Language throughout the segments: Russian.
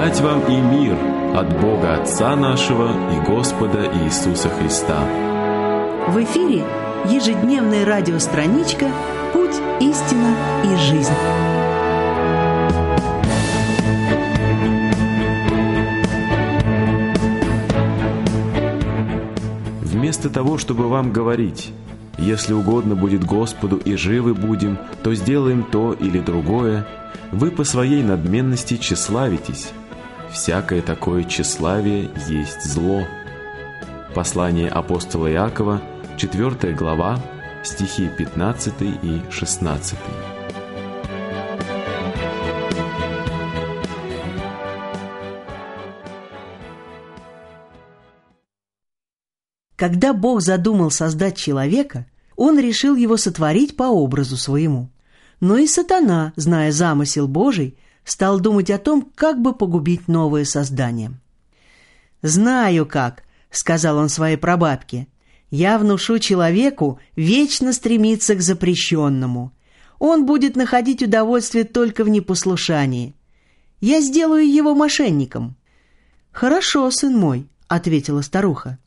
Благодать вам и мир от Бога Отца нашего и Господа Иисуса Христа. В эфире ежедневная радиостраничка «Путь, истина и жизнь». Вместо того, чтобы вам говорить, если угодно будет Господу и живы будем, то сделаем то или другое, вы по своей надменности тщеславитесь. Всякое такое тщеславие есть зло. Послание апостола Иакова, 4 глава, стихи 15 и 16. Когда Бог задумал создать человека, Он решил его сотворить по образу своему. Но и сатана, зная замысел Божий, стал думать о том, как бы погубить новое создание. «Знаю как», — сказал он своей прабабке, — «я внушу человеку вечно стремиться к запрещенному. Он будет находить удовольствие только в непослушании. Я сделаю его мошенником». «Хорошо, сын мой», — ответила старуха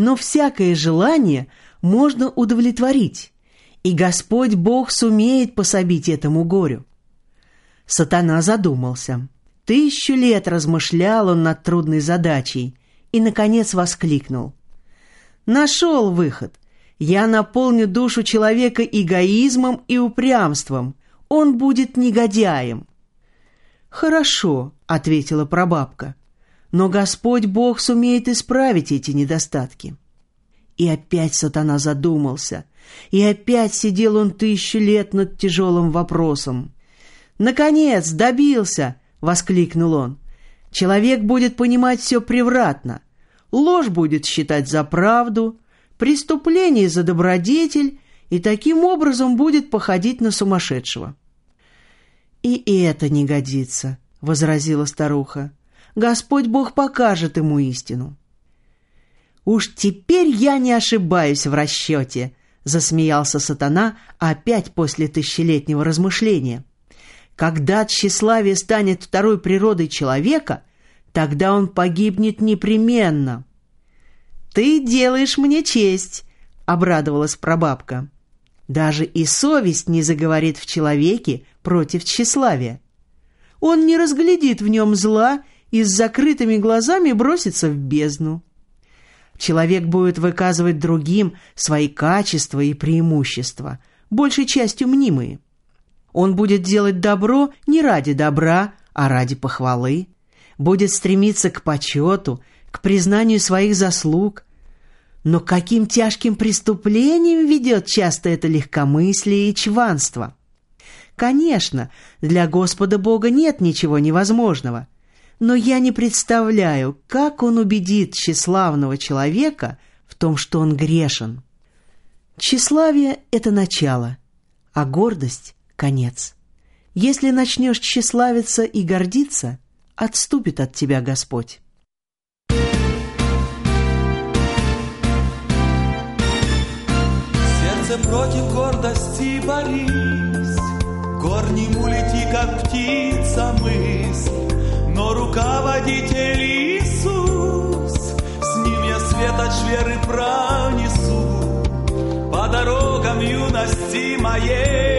но всякое желание можно удовлетворить, и Господь Бог сумеет пособить этому горю. Сатана задумался. Тысячу лет размышлял он над трудной задачей и, наконец, воскликнул. «Нашел выход. Я наполню душу человека эгоизмом и упрямством. Он будет негодяем». «Хорошо», — ответила прабабка но Господь Бог сумеет исправить эти недостатки. И опять сатана задумался, и опять сидел он тысячу лет над тяжелым вопросом. «Наконец, добился!» — воскликнул он. «Человек будет понимать все превратно, ложь будет считать за правду, преступление за добродетель, и таким образом будет походить на сумасшедшего». «И это не годится», — возразила старуха. Господь Бог покажет ему истину. «Уж теперь я не ошибаюсь в расчете», — засмеялся сатана опять после тысячелетнего размышления. «Когда тщеславие станет второй природой человека, тогда он погибнет непременно». «Ты делаешь мне честь», — обрадовалась прабабка. «Даже и совесть не заговорит в человеке против тщеславия. Он не разглядит в нем зла и с закрытыми глазами бросится в бездну. Человек будет выказывать другим свои качества и преимущества, большей частью мнимые. Он будет делать добро не ради добра, а ради похвалы, будет стремиться к почету, к признанию своих заслуг. Но каким тяжким преступлением ведет часто это легкомыслие и чванство? Конечно, для Господа Бога нет ничего невозможного – но я не представляю, как он убедит тщеславного человека в том, что он грешен. Тщеславие — это начало, а гордость — конец. Если начнешь тщеславиться и гордиться, отступит от тебя Господь. Сердце против гордости борись, Горнему лети, как птица мысль, но руководитель Иисус, с ним я светоч веры пронесу по дорогам юности моей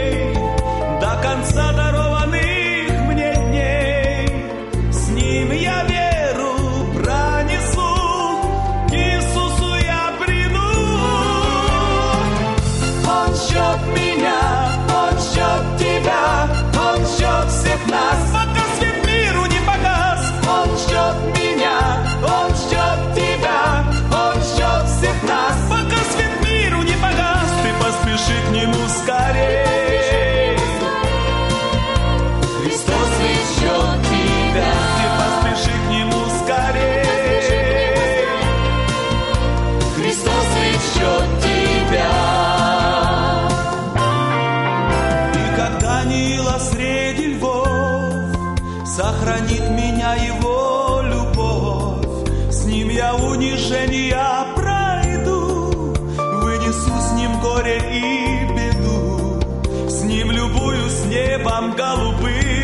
shot me now. Горе и беду. С ним любую с небом голубым,